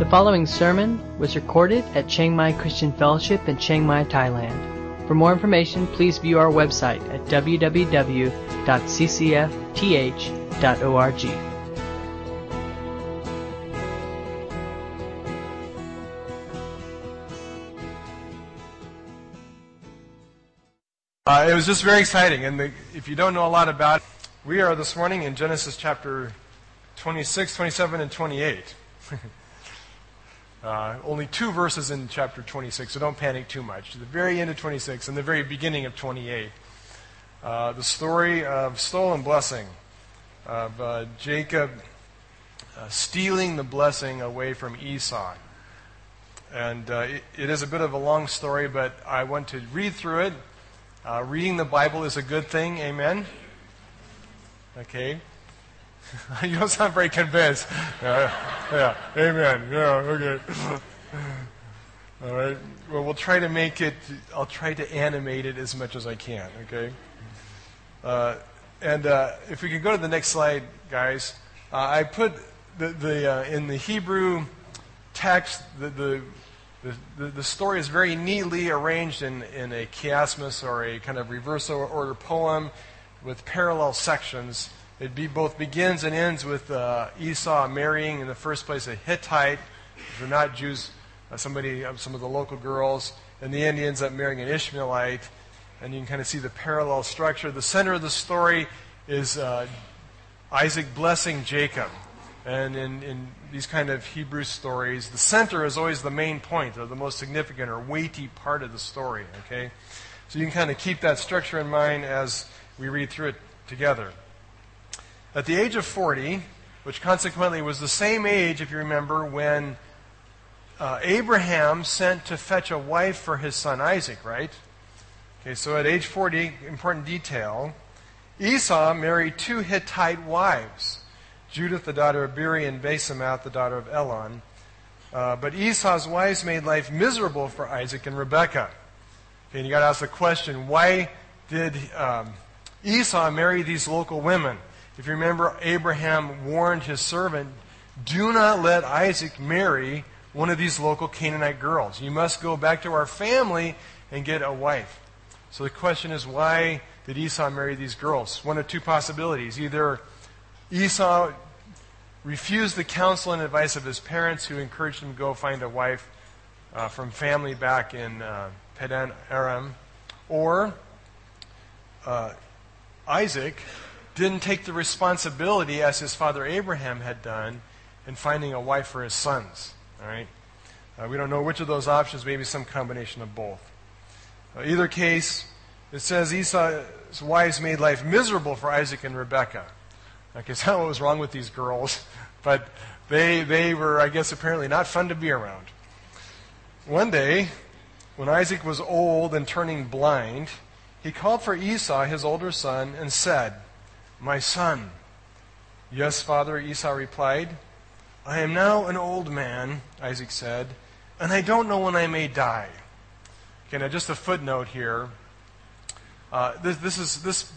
The following sermon was recorded at Chiang Mai Christian Fellowship in Chiang Mai, Thailand. For more information, please view our website at www.ccfth.org. Uh, it was just very exciting. And the, if you don't know a lot about it, we are this morning in Genesis chapter 26, 27, and 28. uh, only two verses in chapter 26, so don't panic too much. To the very end of 26 and the very beginning of 28. Uh, the story of stolen blessing, of uh, Jacob uh, stealing the blessing away from Esau. And uh, it, it is a bit of a long story, but I want to read through it uh, reading the Bible is a good thing. Amen? Okay. you don't sound very convinced. Yeah. Amen. Yeah. Okay. All right. Well, we'll try to make it, I'll try to animate it as much as I can. Okay. Uh, and uh, if we could go to the next slide, guys. Uh, I put the, the uh, in the Hebrew text, the, the the, the, the, story is very neatly arranged in, in a chiasmus or a kind of reverse order poem with parallel sections. It be, both begins and ends with uh, Esau marrying, in the first place, a Hittite. If you're not Jews, uh, somebody, uh, some of the local girls. And the end, he ends up marrying an Ishmaelite. And you can kind of see the parallel structure. The center of the story is uh, Isaac blessing Jacob. And in, in these kind of Hebrew stories, the center is always the main point or the most significant or weighty part of the story, okay? So you can kind of keep that structure in mind as we read through it together. At the age of 40, which consequently was the same age, if you remember, when uh, Abraham sent to fetch a wife for his son Isaac, right? Okay, so at age 40, important detail, Esau married two Hittite wives. Judith, the daughter of Beeri, and Basemath, the daughter of Elon. Uh, but Esau's wives made life miserable for Isaac and Rebekah. Okay, and you got to ask the question why did um, Esau marry these local women? If you remember, Abraham warned his servant do not let Isaac marry one of these local Canaanite girls. You must go back to our family and get a wife. So the question is why did Esau marry these girls? One of two possibilities. Either Esau refused the counsel and advice of his parents, who encouraged him to go find a wife uh, from family back in uh, Padan Aram. Or uh, Isaac didn't take the responsibility, as his father Abraham had done, in finding a wife for his sons. All right? Uh, we don't know which of those options, maybe some combination of both. Uh, either case, it says Esau's wives made life miserable for Isaac and Rebekah. Okay, it's not what was wrong with these girls, but they, they were, I guess, apparently not fun to be around. One day, when Isaac was old and turning blind, he called for Esau, his older son, and said, My son. Yes, father, Esau replied. I am now an old man, Isaac said, and I don't know when I may die. Okay, now just a footnote here. Uh, this, this, is, this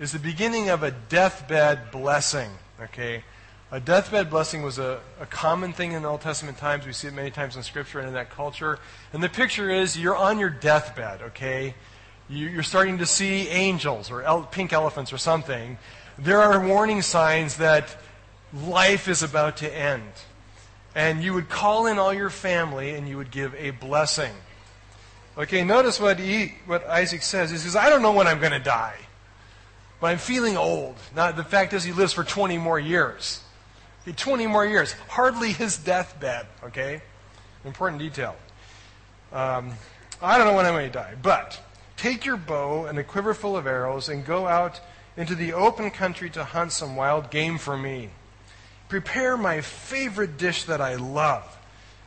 is the beginning of a deathbed blessing. Okay? A deathbed blessing was a, a common thing in the Old Testament times. We see it many times in Scripture and in that culture. And the picture is you're on your deathbed, okay? You, are starting to see angels or el- pink elephants or something. There are warning signs that life is about to end. And you would call in all your family and you would give a blessing. Okay, notice what, he, what Isaac says. He says, I don't know when I'm going to die. But I'm feeling old. Now, the fact is, he lives for 20 more years. 20 more years. Hardly his deathbed, okay? Important detail. Um, I don't know when I'm going to die, but take your bow and a quiver full of arrows and go out into the open country to hunt some wild game for me. Prepare my favorite dish that I love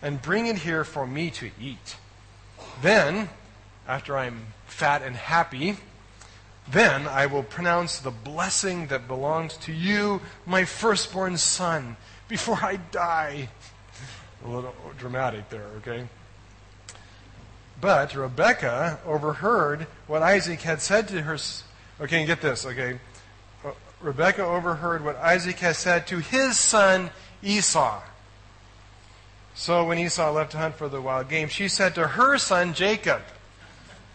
and bring it here for me to eat. Then, after I'm fat and happy, then I will pronounce the blessing that belongs to you, my firstborn son, before I die. A little dramatic there, okay? But Rebekah overheard what Isaac had said to her. Okay, and get this, okay? Rebekah overheard what Isaac had said to his son Esau. So when Esau left to hunt for the wild game, she said to her son Jacob,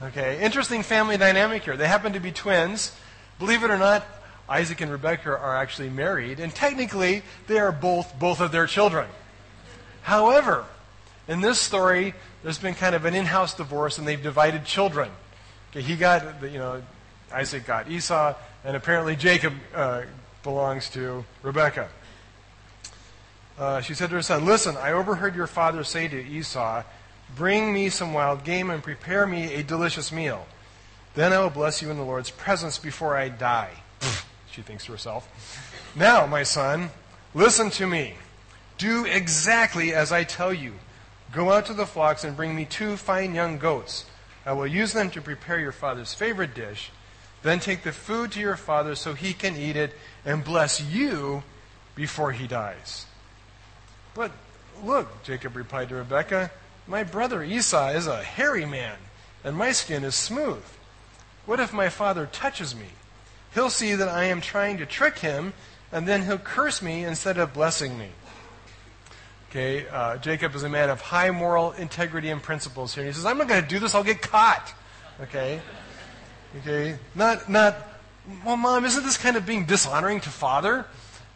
Okay, interesting family dynamic here. They happen to be twins. Believe it or not, Isaac and Rebekah are actually married, and technically they are both both of their children. However, in this story, there's been kind of an in-house divorce, and they've divided children. Okay, he got, you know, Isaac got Esau, and apparently Jacob uh, belongs to Rebekah. Uh, she said to her son, Listen, I overheard your father say to Esau, Bring me some wild game and prepare me a delicious meal. Then I will bless you in the Lord's presence before I die. she thinks to herself. Now, my son, listen to me. Do exactly as I tell you. Go out to the flocks and bring me two fine young goats. I will use them to prepare your father's favorite dish. Then take the food to your father so he can eat it and bless you before he dies. But look, Jacob replied to Rebekah, my brother Esau is a hairy man, and my skin is smooth. What if my father touches me? He'll see that I am trying to trick him, and then he'll curse me instead of blessing me. Okay, uh, Jacob is a man of high moral integrity and principles here. He says, I'm not going to do this, I'll get caught. Okay? Okay? Not, not, well, mom, isn't this kind of being dishonoring to father?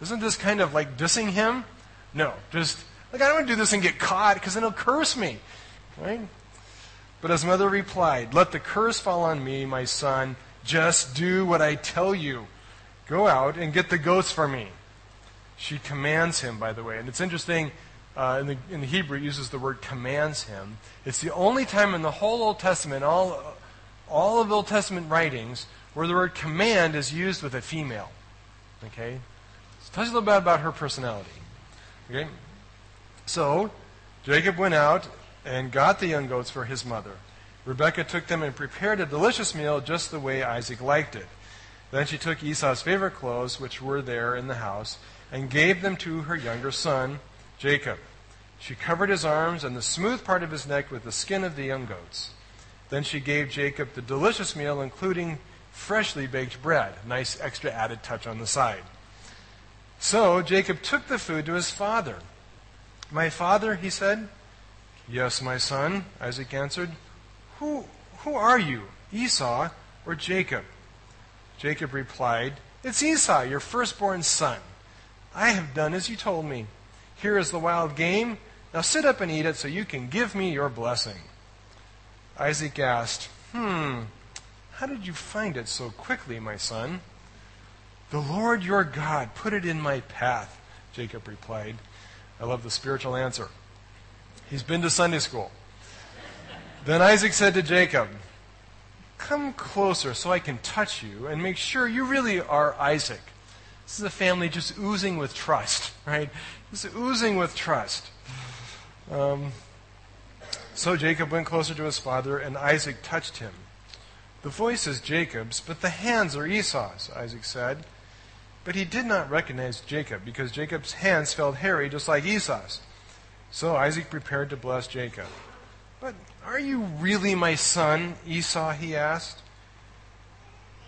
Isn't this kind of like dissing him? No, just, like, I don't want to do this and get caught because then he'll curse me. Right? But his mother replied, Let the curse fall on me, my son. Just do what I tell you. Go out and get the goats for me. She commands him, by the way. And it's interesting, uh, in, the, in the Hebrew, it uses the word commands him. It's the only time in the whole Old Testament, all, all of Old Testament writings, where the word command is used with a female. Okay? So tells you a little bit about her personality. Okay? So, Jacob went out and got the young goats for his mother. Rebekah took them and prepared a delicious meal just the way Isaac liked it. Then she took Esau's favorite clothes, which were there in the house, and gave them to her younger son, Jacob. She covered his arms and the smooth part of his neck with the skin of the young goats. Then she gave Jacob the delicious meal, including freshly baked bread, nice extra added touch on the side. So Jacob took the food to his father. My father, he said. Yes, my son, Isaac answered. Who, who are you, Esau or Jacob? Jacob replied, It's Esau, your firstborn son. I have done as you told me. Here is the wild game. Now sit up and eat it so you can give me your blessing. Isaac asked, Hmm, how did you find it so quickly, my son? The Lord your God put it in my path, Jacob replied. I love the spiritual answer. He's been to Sunday school. Then Isaac said to Jacob, Come closer so I can touch you and make sure you really are Isaac. This is a family just oozing with trust, right? Just oozing with trust. Um, so Jacob went closer to his father, and Isaac touched him. The voice is Jacob's, but the hands are Esau's, Isaac said. But he did not recognize Jacob, because Jacob's hands felt hairy just like Esau's. So Isaac prepared to bless Jacob. But are you really my son, Esau? he asked.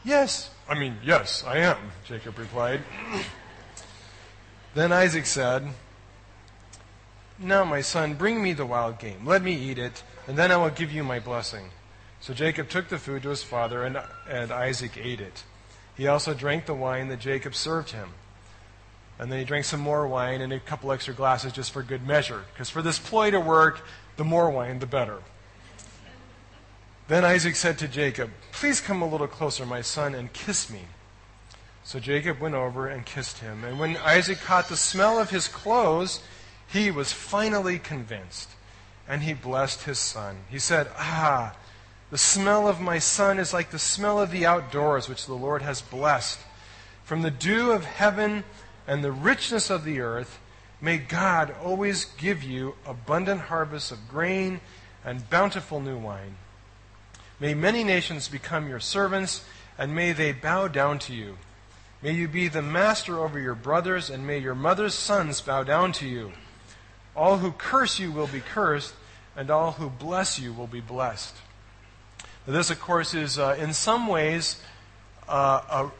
Yes, I mean, yes, I am, Jacob replied. then Isaac said, Now, my son, bring me the wild game. Let me eat it, and then I will give you my blessing. So Jacob took the food to his father, and, and Isaac ate it. He also drank the wine that Jacob served him. And then he drank some more wine and a couple extra glasses just for good measure. Because for this ploy to work, the more wine, the better. Then Isaac said to Jacob, Please come a little closer, my son, and kiss me. So Jacob went over and kissed him. And when Isaac caught the smell of his clothes, he was finally convinced. And he blessed his son. He said, Ah, the smell of my son is like the smell of the outdoors, which the Lord has blessed. From the dew of heaven and the richness of the earth, may God always give you abundant harvests of grain and bountiful new wine. May many nations become your servants, and may they bow down to you. May you be the master over your brothers, and may your mother's sons bow down to you. All who curse you will be cursed, and all who bless you will be blessed. This, of course, is uh, in some ways uh,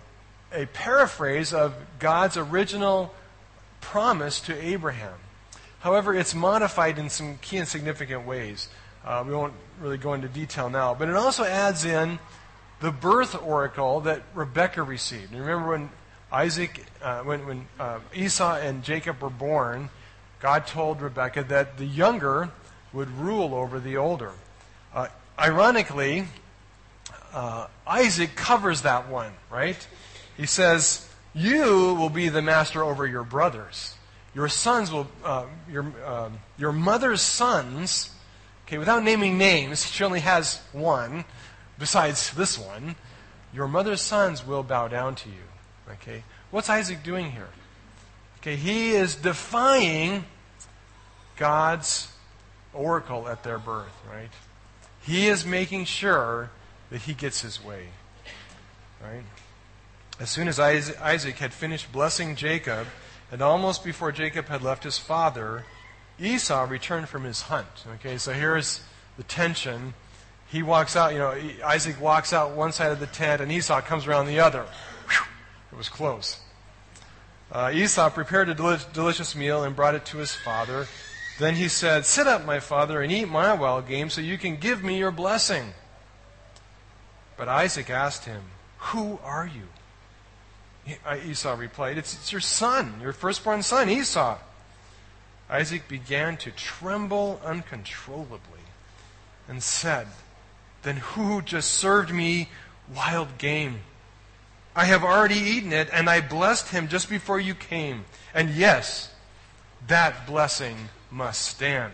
a, a paraphrase of God's original promise to Abraham. However, it's modified in some key and significant ways. Uh, we won't really go into detail now. But it also adds in the birth oracle that Rebekah received. Remember when Isaac, uh, when, when uh, Esau and Jacob were born, God told Rebekah that the younger would rule over the older. Uh, ironically, uh, Isaac covers that one, right? He says, You will be the master over your brothers. Your sons will, uh, your, uh, your mother's sons, okay, without naming names, she only has one, besides this one, your mother's sons will bow down to you. Okay? What's Isaac doing here? Okay, he is defying God's oracle at their birth, right? He is making sure that he gets his way. Right? As soon as Isaac had finished blessing Jacob, and almost before Jacob had left his father, Esau returned from his hunt. Okay, so here's the tension. He walks out, you know, Isaac walks out one side of the tent, and Esau comes around the other. It was close. Uh, Esau prepared a deli- delicious meal and brought it to his father. Then he said, Sit up, my father, and eat my wild game so you can give me your blessing. But Isaac asked him, Who are you? Uh, Esau replied, it's, it's your son, your firstborn son, Esau. Isaac began to tremble uncontrollably and said, Then who just served me wild game? I have already eaten it, and I blessed him just before you came. And yes, that blessing must stand.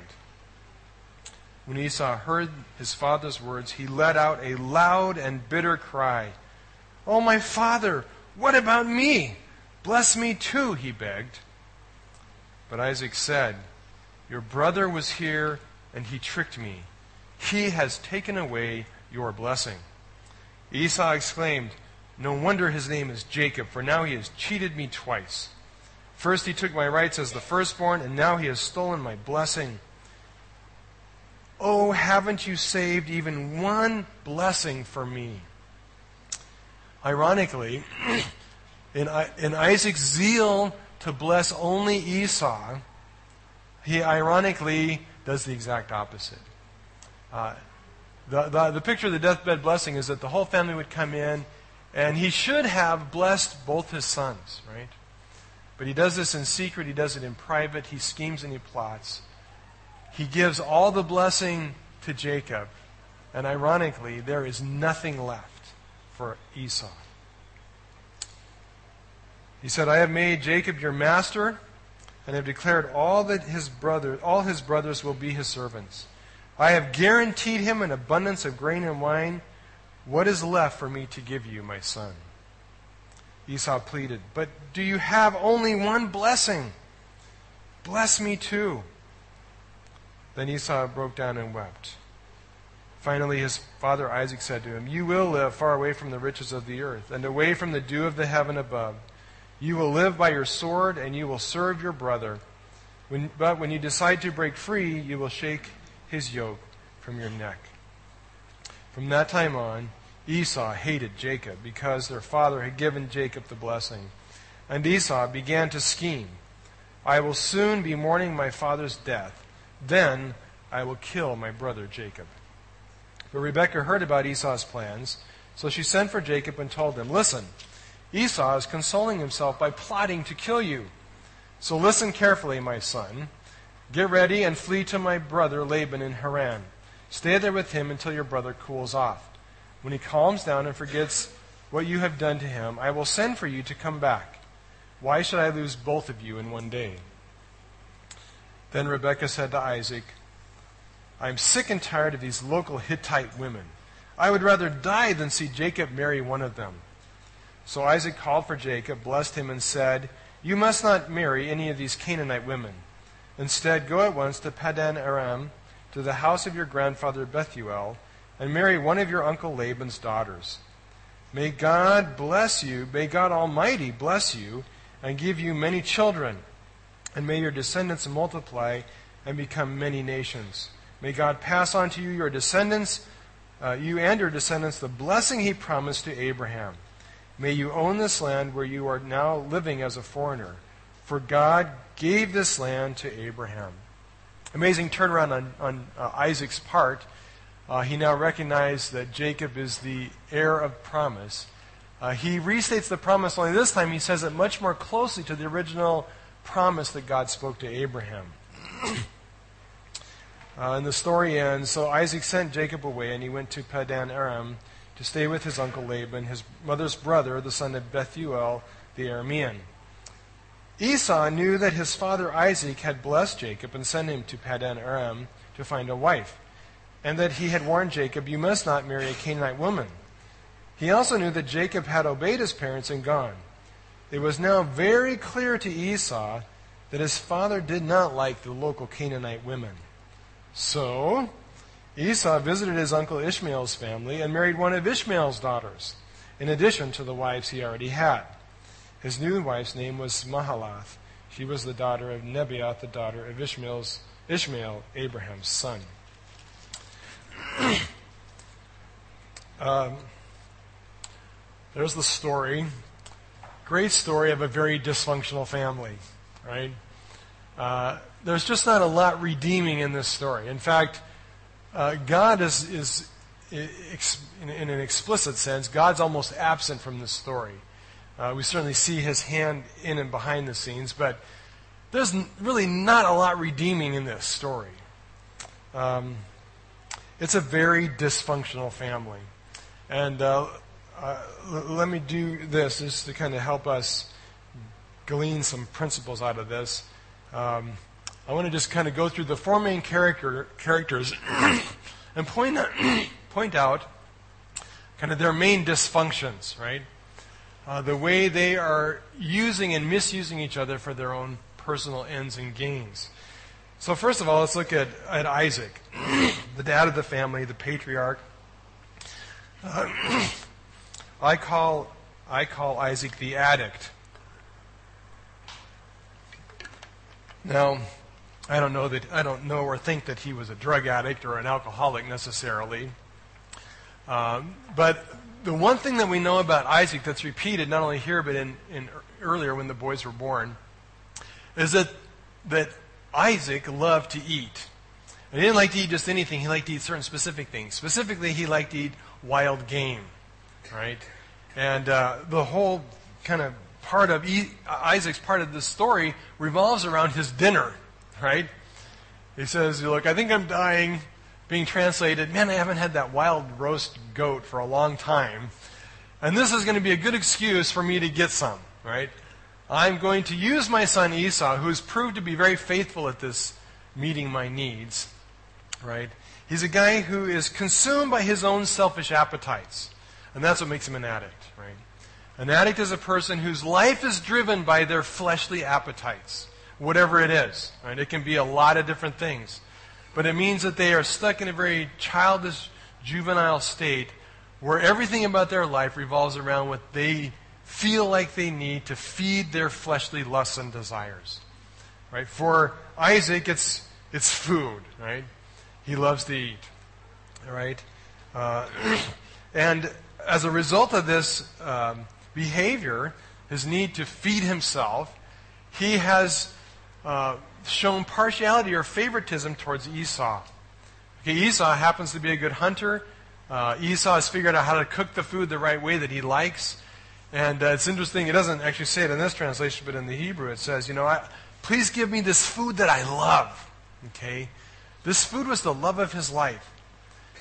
When Esau heard his father's words, he let out a loud and bitter cry. Oh, my father! What about me? Bless me too, he begged. But Isaac said, Your brother was here, and he tricked me. He has taken away your blessing. Esau exclaimed, No wonder his name is Jacob, for now he has cheated me twice. First he took my rights as the firstborn, and now he has stolen my blessing. Oh, haven't you saved even one blessing for me? Ironically, in, in Isaac's zeal to bless only Esau, he ironically does the exact opposite. Uh, the, the, the picture of the deathbed blessing is that the whole family would come in, and he should have blessed both his sons, right? But he does this in secret, he does it in private, he schemes and he plots. He gives all the blessing to Jacob, and ironically, there is nothing left for Esau. He said, I have made Jacob your master, and have declared all that his brother, all his brothers will be his servants. I have guaranteed him an abundance of grain and wine. What is left for me to give you, my son? Esau pleaded, But do you have only one blessing? Bless me too. Then Esau broke down and wept. Finally, his father Isaac said to him, You will live far away from the riches of the earth, and away from the dew of the heaven above. You will live by your sword, and you will serve your brother. When, but when you decide to break free, you will shake his yoke from your neck. From that time on, Esau hated Jacob because their father had given Jacob the blessing. And Esau began to scheme I will soon be mourning my father's death. Then I will kill my brother Jacob. But Rebekah heard about Esau's plans, so she sent for Jacob and told him, Listen, Esau is consoling himself by plotting to kill you. So listen carefully, my son. Get ready and flee to my brother Laban in Haran. Stay there with him until your brother cools off. When he calms down and forgets what you have done to him, I will send for you to come back. Why should I lose both of you in one day? Then Rebekah said to Isaac, I am sick and tired of these local Hittite women. I would rather die than see Jacob marry one of them. So Isaac called for Jacob, blessed him, and said, You must not marry any of these Canaanite women. Instead, go at once to Padan Aram, to the house of your grandfather Bethuel, and marry one of your uncle Laban's daughters. May God bless you, may God Almighty bless you, and give you many children, and may your descendants multiply and become many nations. May God pass on to you your descendants, uh, you and your descendants, the blessing he promised to Abraham. May you own this land where you are now living as a foreigner, for God gave this land to Abraham. Amazing turnaround on, on uh, Isaac's part. Uh, he now recognized that Jacob is the heir of promise. Uh, he restates the promise, only this time he says it much more closely to the original promise that God spoke to Abraham. Uh, and the story ends So Isaac sent Jacob away, and he went to Padan Aram to stay with his uncle Laban, his mother's brother, the son of Bethuel the Aramean. Esau knew that his father Isaac had blessed Jacob and sent him to Padan Aram to find a wife, and that he had warned Jacob, You must not marry a Canaanite woman. He also knew that Jacob had obeyed his parents and gone. It was now very clear to Esau that his father did not like the local Canaanite women. So, Esau visited his uncle Ishmael's family and married one of Ishmael's daughters, in addition to the wives he already had. His new wife's name was Mahalath. She was the daughter of Nebaioth, the daughter of Ishmael's, Ishmael, Abraham's son. um, there's the story. Great story of a very dysfunctional family, right? Uh, there's just not a lot redeeming in this story. In fact, uh, God is, is in, in, an explicit sense, God's almost absent from this story. Uh, we certainly see his hand in and behind the scenes, but there's really not a lot redeeming in this story. Um, it's a very dysfunctional family. And uh, uh, let me do this just to kind of help us glean some principles out of this. Um, I want to just kind of go through the four main character, characters and point out kind of their main dysfunctions, right? Uh, the way they are using and misusing each other for their own personal ends and gains. So, first of all, let's look at, at Isaac, the dad of the family, the patriarch. Uh, I, call, I call Isaac the addict. Now, I don't know that I don't know or think that he was a drug addict or an alcoholic necessarily. Um, but the one thing that we know about Isaac that's repeated not only here but in, in earlier when the boys were born is that that Isaac loved to eat. He didn't like to eat just anything. He liked to eat certain specific things. Specifically, he liked to eat wild game, right? And uh, the whole kind of part of e- Isaac's part of this story revolves around his dinner right? He says, Look, I think I'm dying. Being translated, man, I haven't had that wild roast goat for a long time. And this is going to be a good excuse for me to get some, right? I'm going to use my son Esau, who has proved to be very faithful at this meeting my needs, right? He's a guy who is consumed by his own selfish appetites. And that's what makes him an addict, right? An addict is a person whose life is driven by their fleshly appetites whatever it is. Right? It can be a lot of different things. But it means that they are stuck in a very childish, juvenile state where everything about their life revolves around what they feel like they need to feed their fleshly lusts and desires. Right? For Isaac, it's, it's food, right? He loves to eat. Right? Uh, and as a result of this um, behavior, his need to feed himself, he has uh, shown partiality or favoritism towards Esau. Okay, Esau happens to be a good hunter. Uh, Esau has figured out how to cook the food the right way that he likes. And uh, it's interesting, it doesn't actually say it in this translation, but in the Hebrew it says, you know, I, please give me this food that I love. Okay? This food was the love of his life.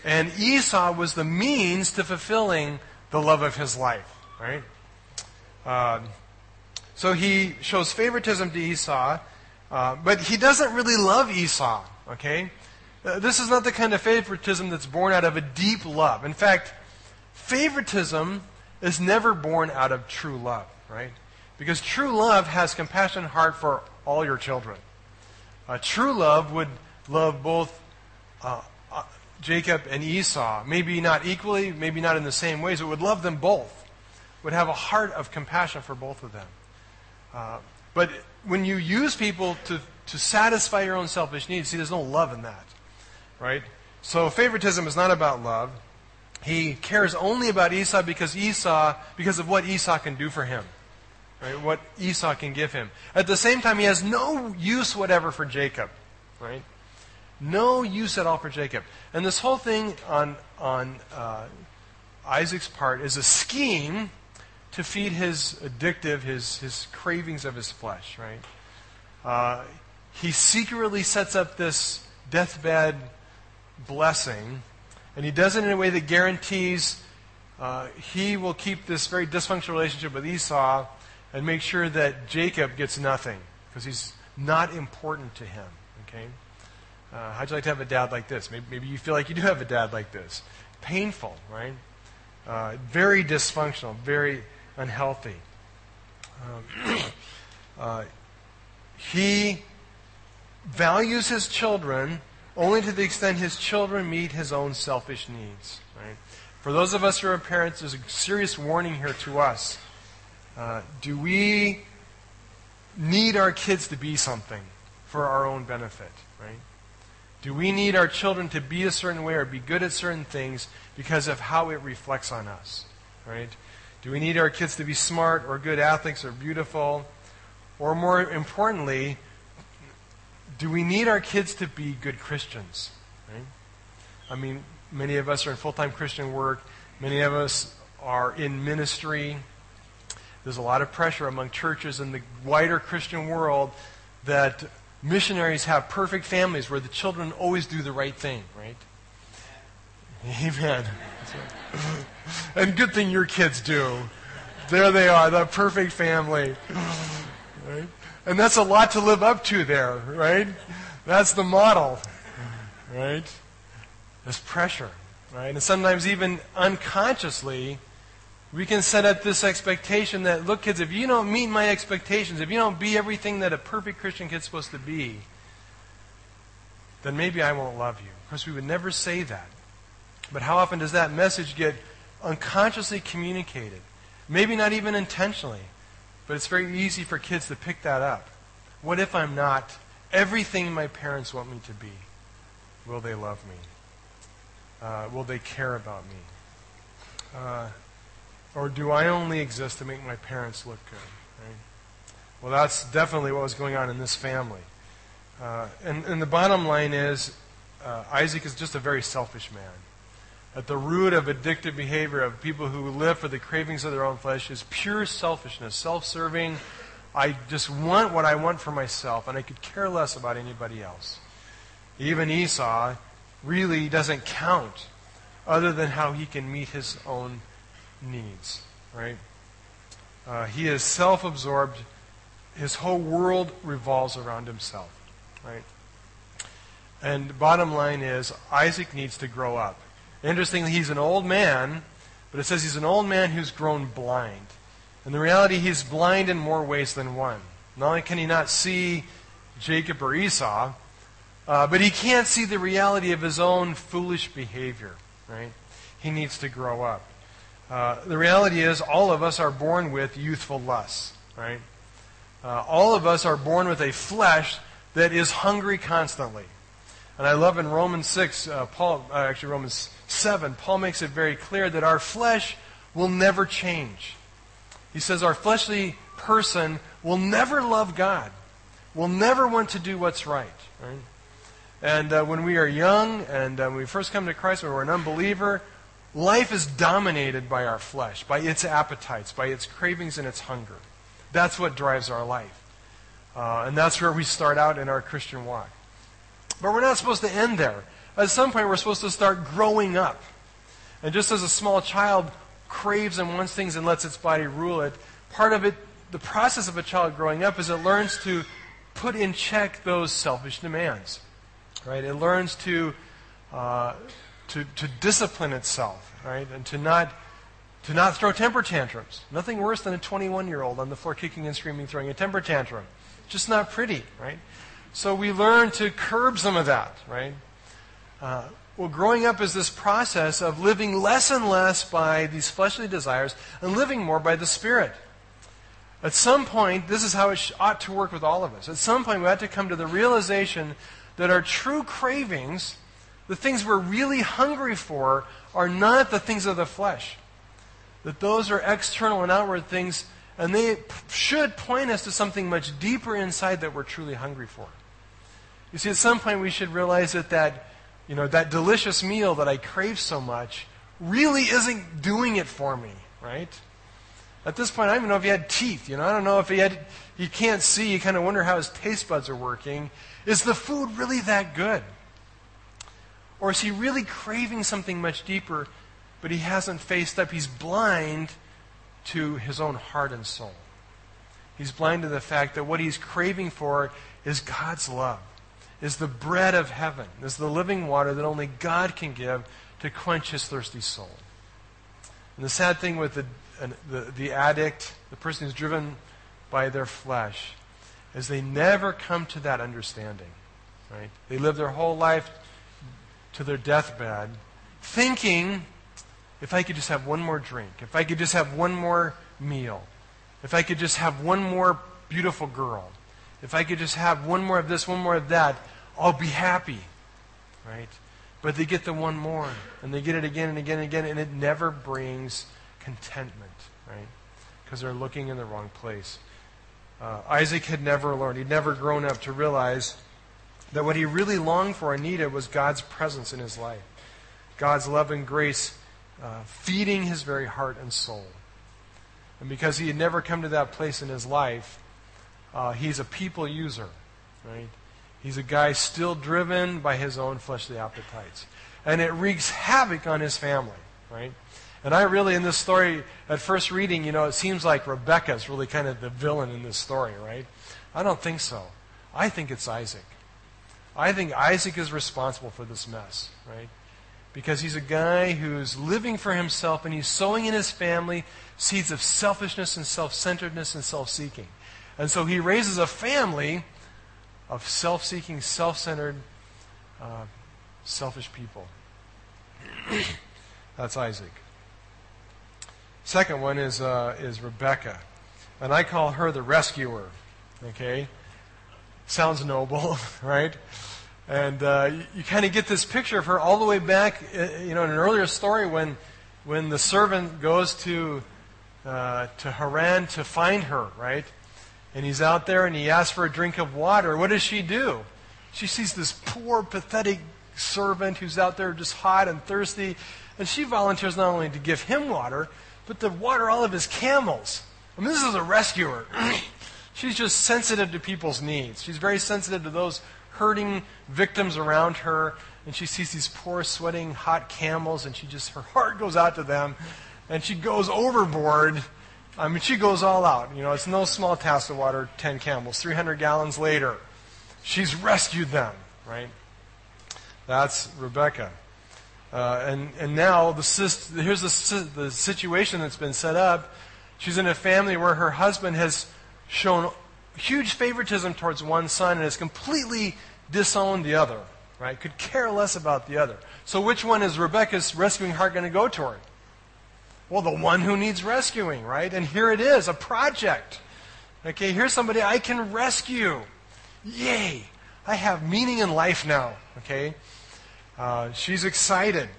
And Esau was the means to fulfilling the love of his life. Right? Uh, so he shows favoritism to Esau. Uh, but he doesn't really love Esau, okay? Uh, this is not the kind of favoritism that's born out of a deep love. In fact, favoritism is never born out of true love, right? Because true love has compassionate heart for all your children. Uh, true love would love both uh, uh, Jacob and Esau, maybe not equally, maybe not in the same ways, but would love them both. Would have a heart of compassion for both of them. Uh, but when you use people to, to satisfy your own selfish needs, see, there's no love in that. Right? So favoritism is not about love. He cares only about Esau because Esau, because of what Esau can do for him. right? What Esau can give him. At the same time, he has no use whatever for Jacob, right? No use at all for Jacob. And this whole thing on, on uh, Isaac's part is a scheme to feed his addictive, his, his cravings of his flesh, right? Uh, he secretly sets up this deathbed blessing, and he does it in a way that guarantees uh, he will keep this very dysfunctional relationship with Esau and make sure that Jacob gets nothing because he's not important to him. Okay? Uh, how'd you like to have a dad like this? Maybe, maybe, you feel like you do have a dad like this. Painful, right? Uh, very dysfunctional, very unhealthy. Um, uh, he values his children only to the extent his children meet his own selfish needs. Right? For those of us who are parents, there's a serious warning here to us. Uh, do we need our kids to be something for our own benefit? Right? Do we need our children to be a certain way or be good at certain things because of how it reflects on us? Right? Do we need our kids to be smart or good athletes or beautiful? Or more importantly, do we need our kids to be good Christians? Right? I mean, many of us are in full time Christian work, many of us are in ministry. There's a lot of pressure among churches and the wider Christian world that missionaries have perfect families where the children always do the right thing, right? Amen. and good thing your kids do. There they are, the perfect family. Right? And that's a lot to live up to there, right? That's the model, right? There's pressure, right? And sometimes even unconsciously, we can set up this expectation that, look, kids, if you don't meet my expectations, if you don't be everything that a perfect Christian kid's supposed to be, then maybe I won't love you. Of course, we would never say that. But how often does that message get unconsciously communicated? Maybe not even intentionally. But it's very easy for kids to pick that up. What if I'm not everything my parents want me to be? Will they love me? Uh, will they care about me? Uh, or do I only exist to make my parents look good? Right? Well, that's definitely what was going on in this family. Uh, and, and, the bottom line is uh, Isaac is just a very selfish man. At the root of addictive behavior of people who live for the cravings of their own flesh is pure selfishness, self serving. I just want what I want for myself, and I could care less about anybody else. Even Esau really doesn't count other than how he can meet his own needs, right? Uh, he is self absorbed. His whole world revolves around himself, right? And bottom line is, Isaac needs to grow up. Interestingly, he's an old man, but it says he's an old man who's grown blind. And the reality, he's blind in more ways than one. Not only can he not see Jacob or Esau, uh, but he can't see the reality of his own foolish behavior, right? He needs to grow up. Uh, the reality is, all of us are born with youthful lusts, right? Uh, all of us are born with a flesh that is hungry constantly. And I love in Romans 6, uh, Paul, uh, actually Romans 7, Paul makes it very clear that our flesh will never change. He says our fleshly person will never love God, will never want to do what's right. right? And uh, when we are young and uh, when we first come to Christ, when we're an unbeliever, life is dominated by our flesh, by its appetites, by its cravings and its hunger. That's what drives our life. Uh, and that's where we start out in our Christian walk. But we're not supposed to end there. At some point, we're supposed to start growing up. And just as a small child craves and wants things and lets its body rule it, part of it, the process of a child growing up, is it learns to put in check those selfish demands. Right? It learns to, uh, to, to discipline itself, right? And to not, to not throw temper tantrums. Nothing worse than a 21 year old on the floor kicking and screaming, throwing a temper tantrum. Just not pretty, right? So we learn to curb some of that, right? Uh, well, growing up is this process of living less and less by these fleshly desires and living more by the Spirit. At some point, this is how it ought to work with all of us. At some point, we have to come to the realization that our true cravings, the things we're really hungry for, are not the things of the flesh. That those are external and outward things, And they p- should point us to something much deeper inside that we're truly hungry for. You see, at some point we should realize that that, you know, that delicious meal that I crave so much really isn't doing it for me, right? At this point, I don't even know if he had teeth. You know, I don't know if he had. You can't see. You kind of wonder how his taste buds are working. Is the food really that good? Or is he really craving something much deeper, but he hasn't faced up? He's blind to his own heart and soul. He's blind to the fact that what he's craving for is God's love, is the bread of heaven, is the living water that only God can give to quench his thirsty soul. And the sad thing with the the, the addict, the person who's driven by their flesh, is they never come to that understanding. Right? They live their whole life to their deathbed thinking, if I could just have one more drink, if I could just have one more meal, if I could just have one more beautiful girl, if I could just have one more of this, one more of that, I'll be happy. Right? But they get the one more, and they get it again and again and again, and it never brings contentment, right? Because they're looking in the wrong place. Uh, Isaac had never learned, he'd never grown up to realize that what he really longed for and needed was God's presence in his life, God's love and grace uh, feeding his very heart and soul. And because he had never come to that place in his life, uh, he's a people user, right? He's a guy still driven by his own fleshly appetites. And it wreaks havoc on his family, right? And I really, in this story, at first reading, you know, it seems like Rebecca is really kind of the villain in this story, right? I don't think so. I think it's Isaac. I think Isaac is responsible for this mess, right? Because he's a guy who's living for himself and he's sowing in his family seeds of selfishness and self centeredness and self seeking. And so he raises a family of self seeking, self centered, uh, selfish people. That's Isaac. Second one is, uh, is Rebecca. And I call her the rescuer. Okay? Sounds noble, right? And uh, you, you kind of get this picture of her all the way back, uh, you know, in an earlier story when, when the servant goes to, uh, to Haran to find her, right? And he's out there and he asks for a drink of water. What does she do? She sees this poor, pathetic servant who's out there just hot and thirsty. And she volunteers not only to give him water, but to water all of his camels. I mean, this is a rescuer. She's just sensitive to people's needs. She's very sensitive to those hurting victims around her. And she sees these poor, sweating, hot camels, and she just, her heart goes out to them. And she goes overboard. I mean, she goes all out. You know, it's no small task to water 10 camels. 300 gallons later, she's rescued them, right? That's Rebecca. Uh, and, and now the, here's the, the situation that's been set up. She's in a family where her husband has shown huge favoritism towards one son and has completely disowned the other, right? Could care less about the other. So which one is Rebecca's rescuing heart going to go toward? Well, the one who needs rescuing, right? And here it is, a project. Okay, here's somebody I can rescue. Yay! I have meaning in life now, okay? Uh, she's excited.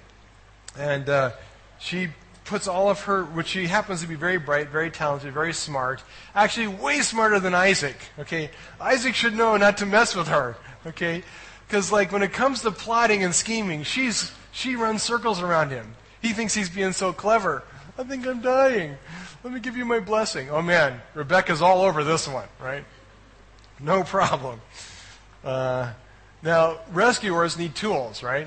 And uh, she puts all of her, which she happens to be very bright, very talented, very smart, actually way smarter than Isaac. Okay? Isaac should know not to mess with her. Okay? Because, like, when it comes to plotting and scheming, she's, she runs circles around him. He thinks he's being so clever. I think I'm dying. Let me give you my blessing. Oh, man, Rebecca's all over this one, right? No problem. Uh, now, rescuers need tools, right?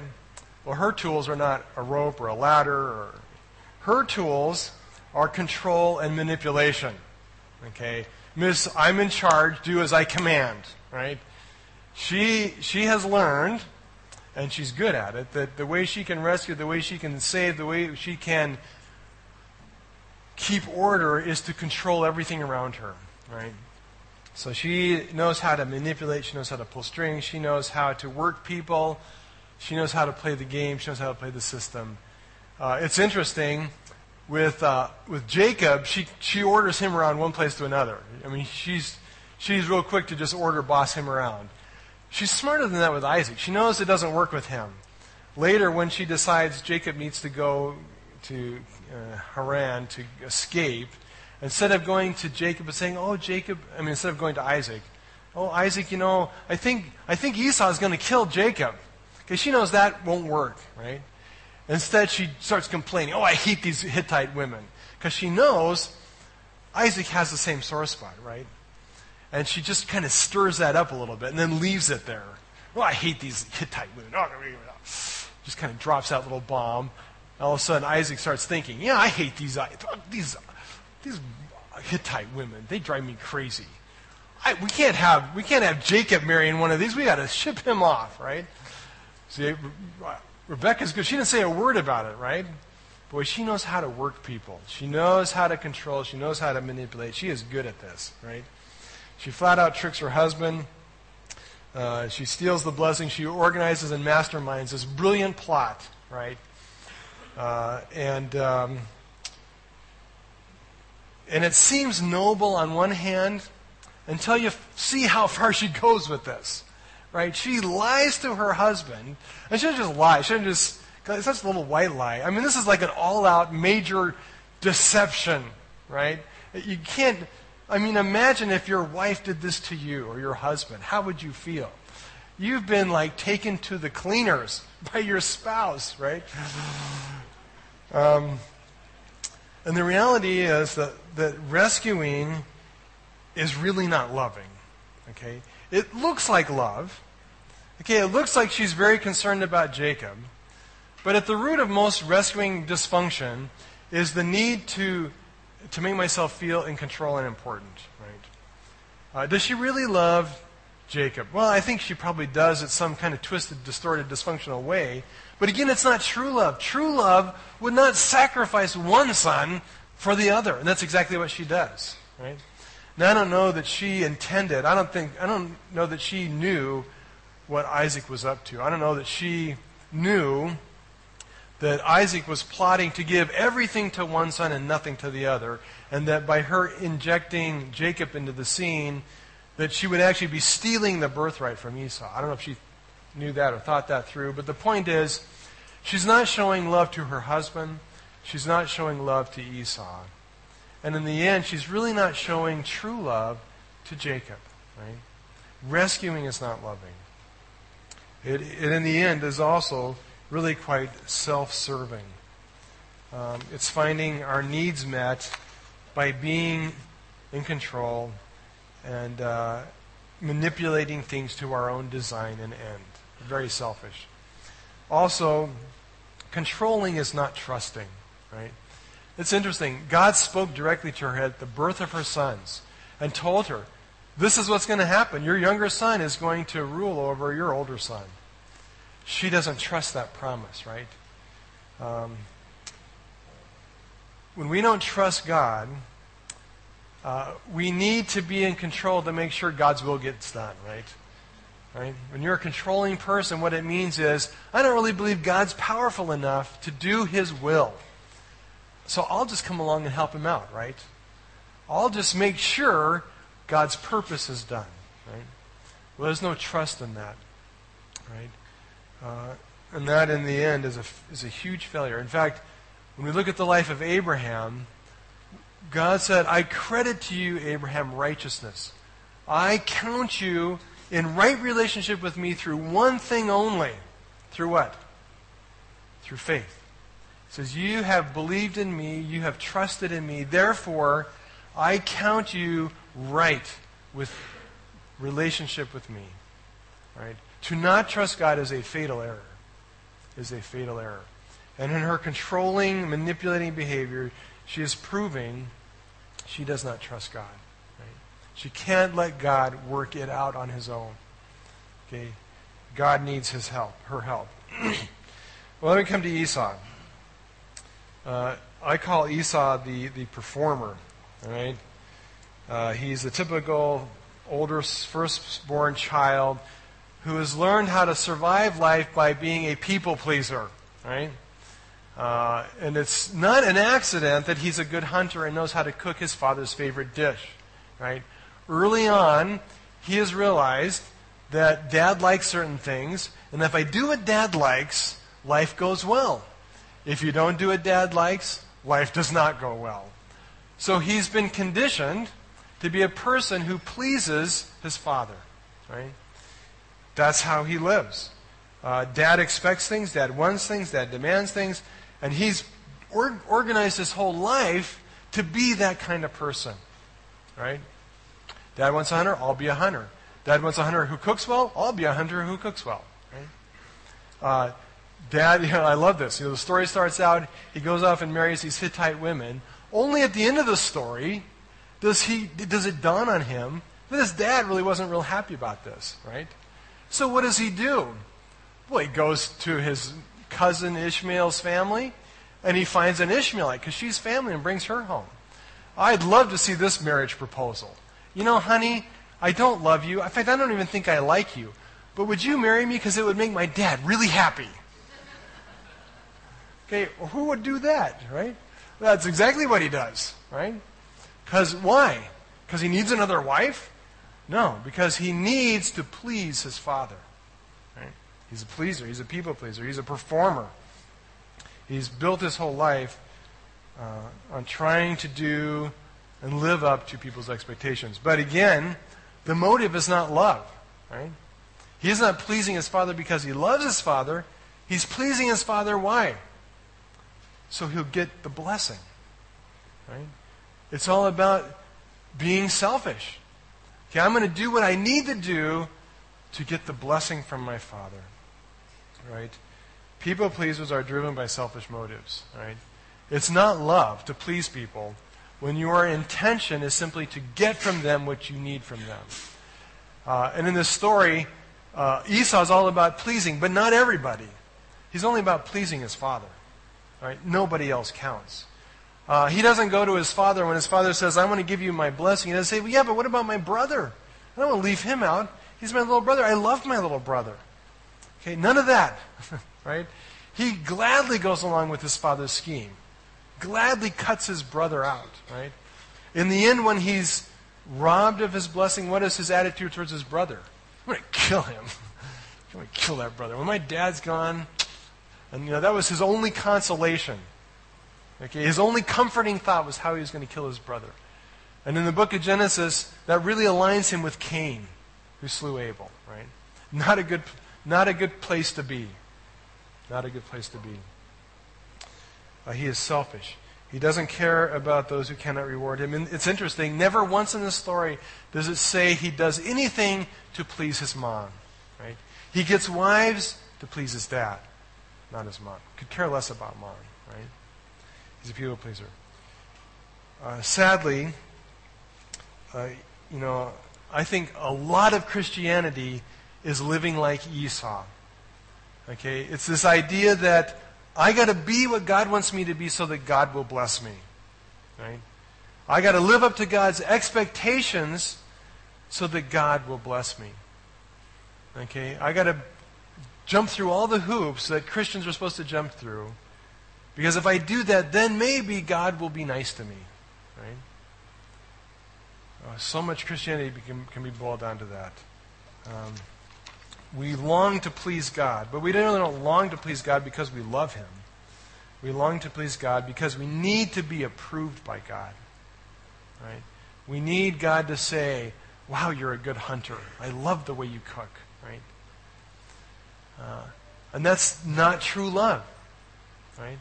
Well, her tools are not a rope or a ladder. Or her tools are control and manipulation. Okay, Miss, I'm in charge. Do as I command. Right? She she has learned, and she's good at it. That the way she can rescue, the way she can save, the way she can keep order is to control everything around her. Right? So she knows how to manipulate, she knows how to pull strings, she knows how to work people, she knows how to play the game, she knows how to play the system. Uh, it's interesting with uh, with Jacob, she she orders him around one place to another. I mean, she's she's real quick to just order boss him around. She's smarter than that with Isaac. She knows it doesn't work with him. Later, when she decides Jacob needs to go to uh, Haran to escape, instead of going to Jacob and saying, "Oh, Jacob," I mean, instead of going to Isaac, "Oh, Isaac, you know, I think I think Esau is going to kill Jacob," because she knows that won't work, right? Instead, she starts complaining, "Oh, I hate these Hittite women," because she knows Isaac has the same sore spot, right? And she just kind of stirs that up a little bit and then leaves it there. Oh, I hate these Hittite women. Oh, just kind of drops that little bomb. All of a sudden, Isaac starts thinking, yeah, I hate these, these, these Hittite women. They drive me crazy. I, we, can't have, we can't have Jacob marrying one of these. we got to ship him off, right? See, Rebecca's good. She didn't say a word about it, right? Boy, she knows how to work people. She knows how to control. She knows how to manipulate. She is good at this, right? She flat out tricks her husband. Uh, she steals the blessing. She organizes and masterminds this brilliant plot, right? Uh, and um, and it seems noble on one hand until you f- see how far she goes with this, right? She lies to her husband, and she doesn't just lie. She doesn't just it's such a little white lie. I mean, this is like an all-out major deception, right? You can't. I mean, imagine if your wife did this to you or your husband. How would you feel? You've been like taken to the cleaners by your spouse, right? Um, and the reality is that, that rescuing is really not loving. Okay? It looks like love. Okay, it looks like she's very concerned about Jacob. But at the root of most rescuing dysfunction is the need to, to make myself feel in control and important, right? Uh, does she really love Jacob? Well, I think she probably does in some kind of twisted, distorted, dysfunctional way. But again, it's not true love. True love would not sacrifice one son for the other. And that's exactly what she does, right? Now, I don't know that she intended, I don't think, I don't know that she knew what Isaac was up to. I don't know that she knew that Isaac was plotting to give everything to one son and nothing to the other, and that by her injecting Jacob into the scene, that she would actually be stealing the birthright from Esau. I don't know if she knew that or thought that through, but the point is, she's not showing love to her husband. She's not showing love to Esau. And in the end, she's really not showing true love to Jacob. Right? Rescuing is not loving. It, it in the end is also really quite self serving. Um, it's finding our needs met by being in control and uh, manipulating things to our own design and end. Very selfish. Also, controlling is not trusting, right? It's interesting. God spoke directly to her at the birth of her sons and told her, This is what's going to happen. Your younger son is going to rule over your older son she doesn't trust that promise, right? Um, when we don't trust God, uh, we need to be in control to make sure God's will gets done, right? Right? When you're a controlling person, what it means is, I don't really believe God's powerful enough to do His will. So I'll just come along and help Him out, right? I'll just make sure God's purpose is done, right? Well, there's no trust in that, right? Uh, and that, in the end, is a, is a huge failure. In fact, when we look at the life of Abraham, God said, I credit to you, Abraham, righteousness. I count you in right relationship with me through one thing only. Through what? Through faith. It says, You have believed in me, you have trusted in me, therefore I count you right with relationship with me. Right? To not trust God is a fatal error. Is a fatal error. And in her controlling, manipulating behavior, she is proving she does not trust God. She can't let God work it out on his own. Okay? God needs his help, her help. well, let me come to Esau. Uh, I call Esau the, the performer. All right? Uh, he's the typical older firstborn child who has learned how to survive life by being a people pleaser, right? Uh, and it's not an accident that he's a good hunter and knows how to cook his father's favorite dish, right? Early on, he has realized that dad likes certain things, and if I do what dad likes, life goes well. If you don't do what dad likes, life does not go well. So he's been conditioned to be a person who pleases his father. Right? That's how he lives. Uh, dad expects things, dad wants things, dad demands things, and he's or- organized his whole life to be that kind of person. Right? Dad wants a hunter, I'll be a hunter. Dad wants a hunter who cooks well, I'll be a hunter who cooks well. Right? Uh, Dad, you know, I love this. You know, the story starts out, he goes off and marries these Hittite women. Only at the end of the story does he does it dawn on him that his dad really wasn't real happy about this, right? So what does he do? Well, he goes to his cousin Ishmael's family and he finds an Ishmaelite because she's family and brings her home. I'd love to see this marriage proposal. You know, honey, I don't love you. In fact, I don't even think I like you. But would you marry me because it would make my dad really happy? Okay, well, who would do that, right? That's exactly what he does, right? Because why? Because he needs another wife? No, because he needs to please his father. Right? He's a pleaser. He's a people pleaser. He's a performer. He's built his whole life uh, on trying to do and live up to people's expectations. But again, the motive is not love, right? He is not pleasing his father because he loves his father. He's pleasing his father why? So he'll get the blessing. Right? It's all about being selfish. Okay, I'm going to do what I need to do to get the blessing from my father. Right? People pleasers are driven by selfish motives, right? It's not love to please people when your intention is simply to get from them what you need from them. Uh, and in this story, uh, Esau is all about pleasing, but not everybody. He's only about pleasing his father. Right? Nobody else counts. Uh, he doesn't go to his father when his father says, I want to give you my blessing. He doesn't say, well, yeah, but what about my brother? I don't want to leave him out. He's my little brother. I love my little brother. Okay, none of that. right? He gladly goes along with his father's scheme. Gladly cuts his brother out, right? In the end, when he's robbed of his blessing, what is his attitude towards his brother? I'm going to kill him. I'm going to kill that brother. When my dad's gone, and you know, that was his only consolation. Okay, his only comforting thought was how he was going to kill his brother. And in the book of Genesis, that really aligns him with Cain, who slew Abel, right? Not a good, not a good place to be. Not a good place to be. Uh, he is selfish. He doesn't care about those who cannot reward him. And it's interesting, never once in the story does it say he does anything to please his mom. Right? He gets wives to please his dad, not his mom. Could care less about mom. Right? He's a people pleaser. Uh, sadly, uh, you know, I think a lot of Christianity is living like Esau. Okay, it's this idea that I got to be what God wants me to be so that God will bless me. Right? I got to live up to God's expectations so that God will bless me. Okay? I got to jump through all the hoops that Christians are supposed to jump through. Because if I do that, then maybe God will be nice to me. Right? Uh, so much Christianity can, can, be boiled down to that. Um, we long to please God, but we don't long to please God because we love Him. We long to please God because we need to be approved by God. Right? We need God to say, Wow, you're a good hunter. I love the way you cook. Right? Uh, and that's not true love. Right?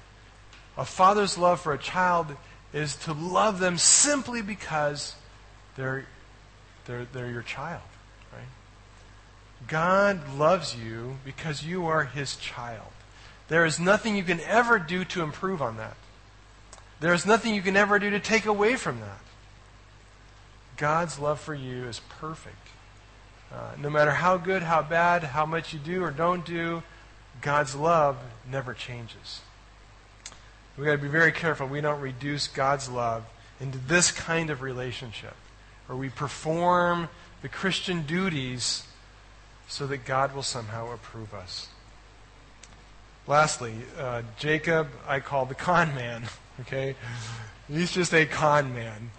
A father's love for a child is to love them simply because they're, they're, they're your child. God loves you because you are his child. There is nothing you can ever do to improve on that. There is nothing you can ever do to take away from that. God's love for you is perfect. Uh, no matter how good, how bad, how much you do or don't do, God's love never changes. We've got to be very careful we don't reduce God's love into this kind of relationship where we perform the Christian duties so that God will somehow approve us. Lastly, uh, Jacob, I call the con man. Okay? He's just a con man.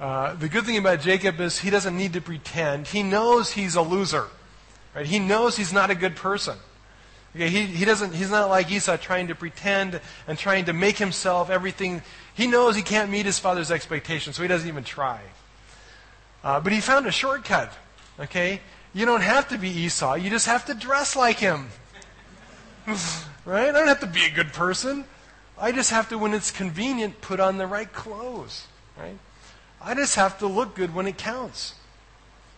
Uh, the good thing about Jacob is he doesn't need to pretend. He knows he's a loser. Right? He knows he's not a good person. Okay, he, he doesn't, he's not like Esau trying to pretend and trying to make himself everything. He knows he can't meet his father's expectations, so he doesn't even try. Uh, but he found a shortcut. Okay? You don't have to be Esau, you just have to dress like him. right? I don't have to be a good person. I just have to, when it's convenient, put on the right clothes. Right? I just have to look good when it counts.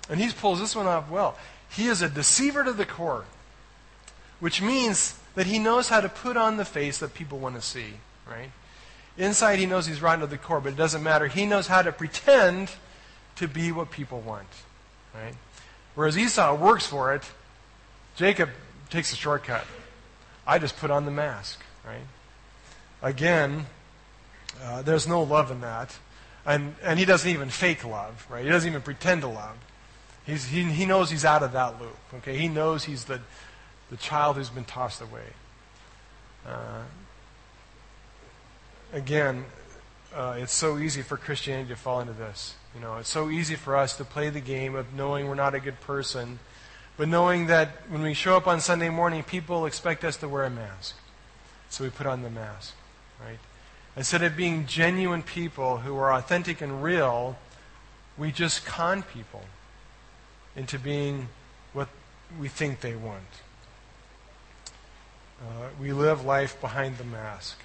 And he pulls this one off well. He is a deceiver to the core, which means that he knows how to put on the face that people want to see, right? Inside, he knows he's rotten to the core, but it doesn't matter. He knows how to pretend to be what people want, right? Whereas Esau works for it, Jacob takes a shortcut. I just put on the mask, right? Again, uh, there's no love in that. And, and he doesn't even fake love, right? He doesn't even pretend to love. He's, he, he knows he's out of that loop, okay? He knows he's the, the child who's been tossed away. Uh, again, uh, it's so easy for Christianity to fall into this. You know, it's so easy for us to play the game of knowing we're not a good person, but knowing that when we show up on Sunday morning, people expect us to wear a mask. So we put on the mask, right? Instead of being genuine people who are authentic and real, we just con people into being what we think they want. Uh, we live life behind the mask.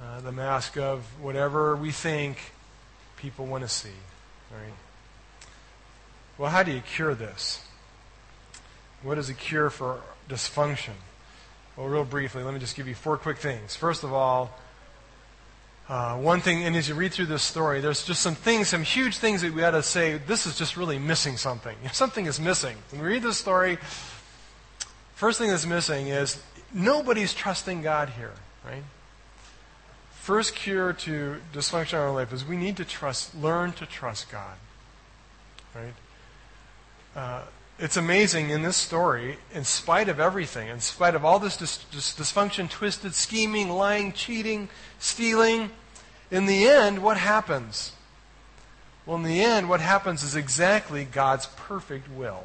Uh, the mask of whatever we think people want to see. Right? Well, how do you cure this? What is a cure for dysfunction? Well, real briefly, let me just give you four quick things. First of all, uh, one thing, and as you read through this story, there's just some things, some huge things that we ought to say, this is just really missing something. Something is missing. When we read this story, first thing that's missing is nobody's trusting God here, right? First cure to dysfunction in our life is we need to trust, learn to trust God, right? Uh, it's amazing in this story, in spite of everything, in spite of all this dis- dis- dysfunction, twisted scheming, lying, cheating, stealing, in the end, what happens? Well, in the end, what happens is exactly God's perfect will.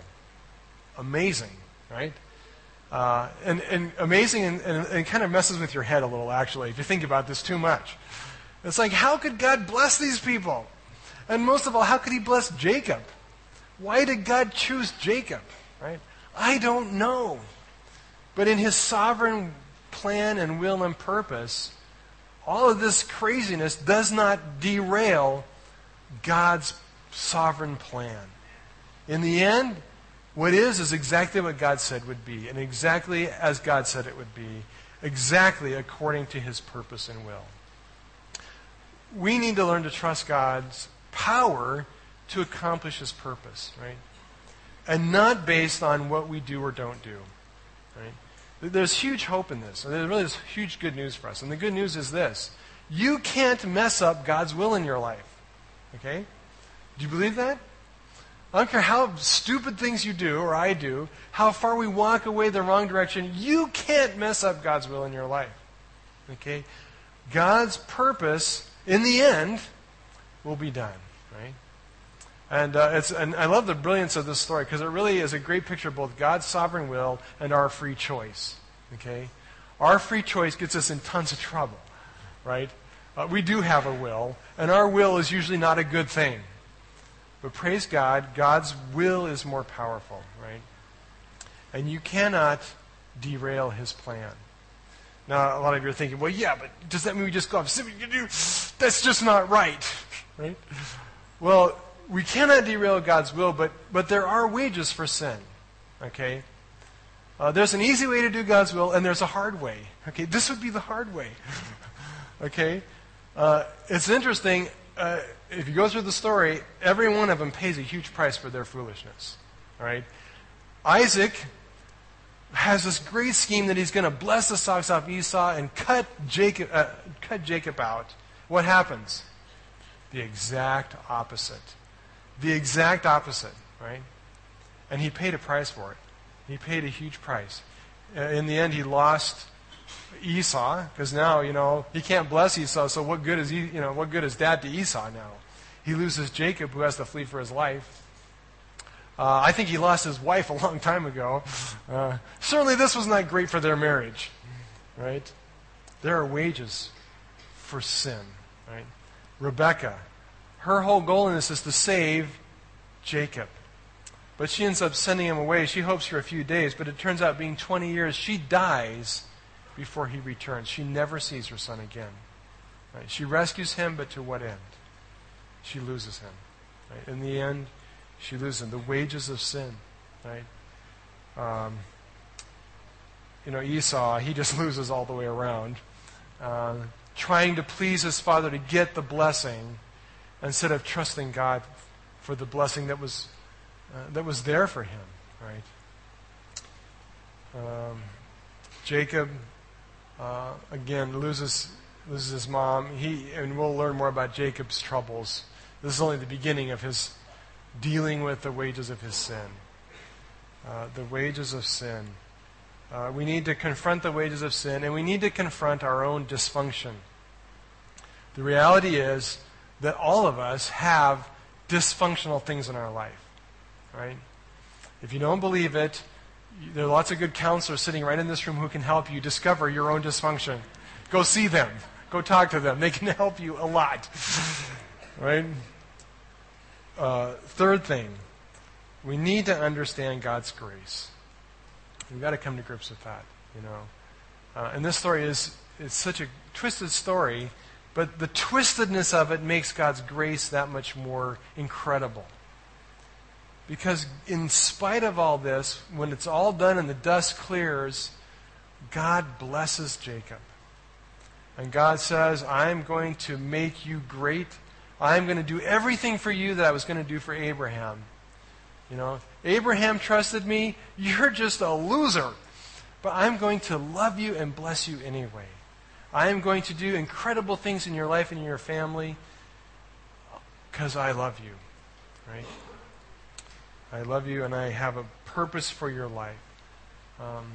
Amazing, right? Uh, and, and amazing, and, and, and kind of messes with your head a little, actually, if you think about this too much. It's like, how could God bless these people? And most of all, how could He bless Jacob? Why did God choose Jacob? Right? I don't know. But in his sovereign plan and will and purpose, all of this craziness does not derail God's sovereign plan. In the end, what is is exactly what God said would be, and exactly as God said it would be, exactly according to his purpose and will. We need to learn to trust God's power to accomplish his purpose, right? And not based on what we do or don't do, right? There's huge hope in this. And there really is huge good news for us. And the good news is this you can't mess up God's will in your life. Okay? Do you believe that? I don't care how stupid things you do or I do, how far we walk away the wrong direction, you can't mess up God's will in your life. Okay? God's purpose, in the end, will be done. Right? And, uh, it's, and I love the brilliance of this story because it really is a great picture of both God's sovereign will and our free choice. Okay? Our free choice gets us in tons of trouble. Right? Uh, we do have a will, and our will is usually not a good thing. But praise God, God's will is more powerful, right? And you cannot derail his plan. Now, a lot of you are thinking, well, yeah, but does that mean we just go off? That's just not right, right? Well, we cannot derail God's will, but, but there are wages for sin, okay? Uh, there's an easy way to do God's will, and there's a hard way. Okay, this would be the hard way. okay, uh, it's interesting. Uh, if you go through the story, every one of them pays a huge price for their foolishness. All right? Isaac has this great scheme that he's going to bless the socks off Esau and cut Jacob, uh, cut Jacob out. What happens? The exact opposite. The exact opposite, right? And he paid a price for it. He paid a huge price. In the end, he lost Esau, because now, you know, he can't bless Esau, so what good is he, you know, what good is dad to Esau now? He loses Jacob, who has to flee for his life. Uh, I think he lost his wife a long time ago. Uh, certainly, this was not great for their marriage, right? There are wages for sin, right? Rebecca, her whole goal in this is to save Jacob. But she ends up sending him away. She hopes for a few days, but it turns out being 20 years, she dies before he returns. She never sees her son again. Right? She rescues him, but to what end? She loses him. Right? In the end, she loses him. The wages of sin. Right? Um, you know, Esau, he just loses all the way around. Uh, trying to please his father to get the blessing instead of trusting God for the blessing that was uh, that was there for him, right? Um, Jacob uh, again loses loses his mom. He and we'll learn more about Jacob's troubles. This is only the beginning of his dealing with the wages of his sin. Uh, the wages of sin. Uh, we need to confront the wages of sin, and we need to confront our own dysfunction. The reality is that all of us have dysfunctional things in our life right? If you don't believe it, there are lots of good counselors sitting right in this room who can help you discover your own dysfunction. Go see them. Go talk to them. They can help you a lot. right? Uh, third thing, we need to understand God's grace. We've got to come to grips with that, you know. Uh, and this story is, is such a twisted story, but the twistedness of it makes God's grace that much more incredible. Because in spite of all this, when it's all done and the dust clears, God blesses Jacob. And God says, I'm going to make you great. I'm going to do everything for you that I was going to do for Abraham. You know, Abraham trusted me. You're just a loser. But I'm going to love you and bless you anyway. I am going to do incredible things in your life and in your family because I love you. Right? I love you and I have a purpose for your life. Um,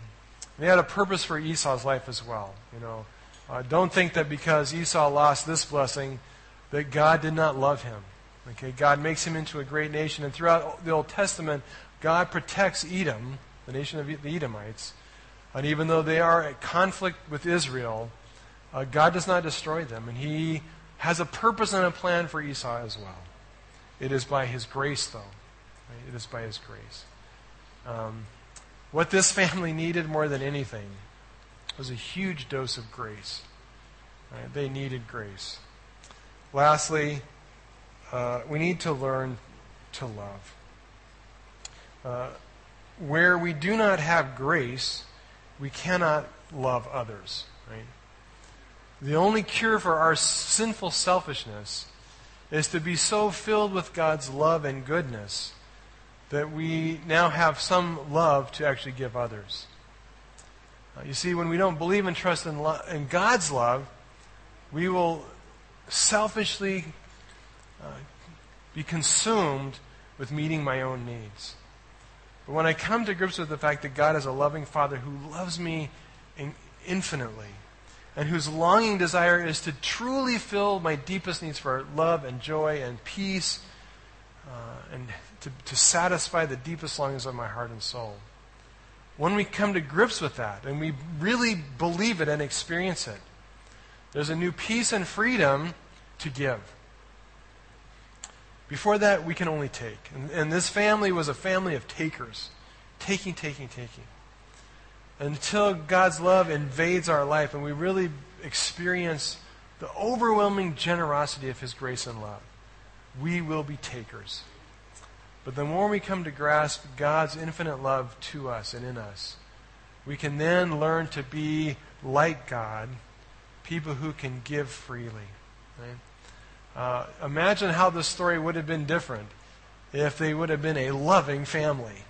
he had a purpose for Esau's life as well. You know, uh, don't think that because Esau lost this blessing that God did not love him. Okay, God makes him into a great nation, and throughout the Old Testament, God protects Edom, the nation of the Edomites, and even though they are at conflict with Israel, uh, God does not destroy them, and He has a purpose and a plan for Esau as well. It is by His grace, though. Right? It is by His grace. Um, what this family needed more than anything was a huge dose of grace. Right? They needed grace. Lastly, uh, we need to learn to love. Uh, where we do not have grace, we cannot love others. Right? The only cure for our sinful selfishness is to be so filled with God's love and goodness that we now have some love to actually give others. Uh, you see, when we don't believe and trust in, lo- in God's love, we will selfishly uh, be consumed with meeting my own needs. But when I come to grips with the fact that God is a loving Father who loves me in- infinitely, and whose longing desire is to truly fill my deepest needs for love and joy and peace uh, and to, to satisfy the deepest longings of my heart and soul. When we come to grips with that and we really believe it and experience it, there's a new peace and freedom to give. Before that, we can only take. And, and this family was a family of takers taking, taking, taking. Until God's love invades our life and we really experience the overwhelming generosity of His grace and love, we will be takers. But the more we come to grasp God's infinite love to us and in us, we can then learn to be like God, people who can give freely. Right? Uh, imagine how the story would have been different if they would have been a loving family.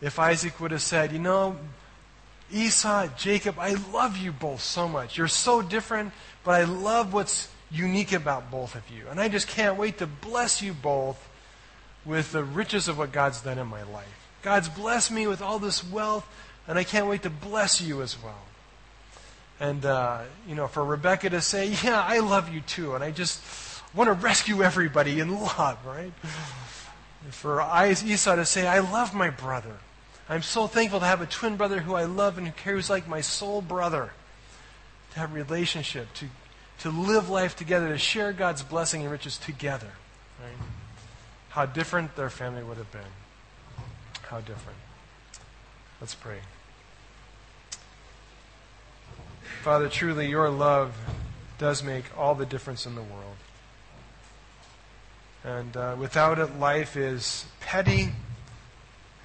If Isaac would have said, You know, Esau, Jacob, I love you both so much. You're so different, but I love what's unique about both of you. And I just can't wait to bless you both with the riches of what God's done in my life. God's blessed me with all this wealth, and I can't wait to bless you as well. And, uh, you know, for Rebecca to say, Yeah, I love you too, and I just want to rescue everybody in love, right? And for Esau to say, I love my brother. I'm so thankful to have a twin brother who I love and who cares like my soul brother. To have a relationship, to, to live life together, to share God's blessing and riches together. Right? How different their family would have been. How different. Let's pray. Father, truly your love does make all the difference in the world. And uh, without it, life is petty,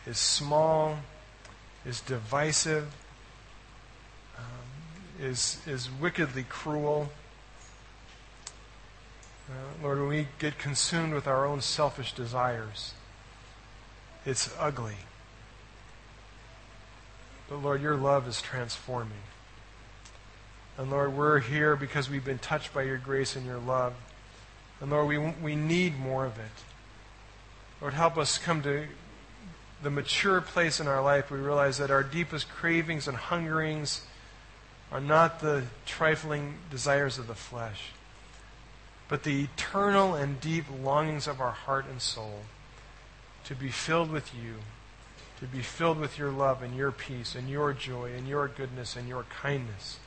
is small, is divisive, um, is, is wickedly cruel. Uh, Lord, when we get consumed with our own selfish desires, it's ugly. But Lord, your love is transforming. And Lord, we're here because we've been touched by your grace and your love. And Lord, we, we need more of it. Lord, help us come to the mature place in our life. We realize that our deepest cravings and hungerings are not the trifling desires of the flesh, but the eternal and deep longings of our heart and soul to be filled with you, to be filled with your love and your peace and your joy and your goodness and your kindness.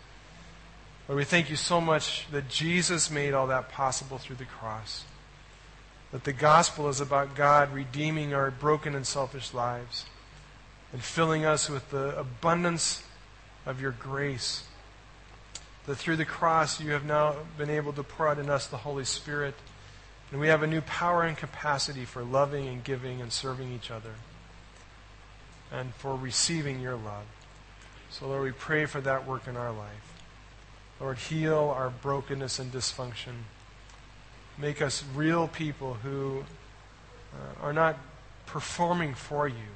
Lord, we thank you so much that Jesus made all that possible through the cross. That the gospel is about God redeeming our broken and selfish lives and filling us with the abundance of your grace. That through the cross you have now been able to pour out in us the Holy Spirit. And we have a new power and capacity for loving and giving and serving each other and for receiving your love. So, Lord, we pray for that work in our life. Lord, heal our brokenness and dysfunction. Make us real people who uh, are not performing for you,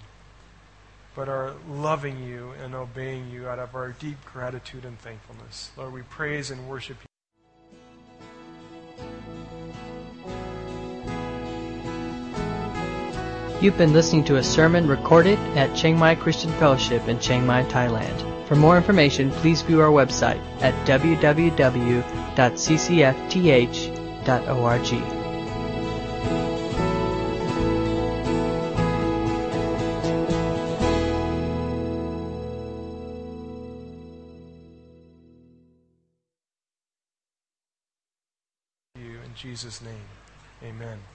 but are loving you and obeying you out of our deep gratitude and thankfulness. Lord, we praise and worship you. You've been listening to a sermon recorded at Chiang Mai Christian Fellowship in Chiang Mai, Thailand. For more information, please view our website at www.ccfth.org. Jesus' name. Amen.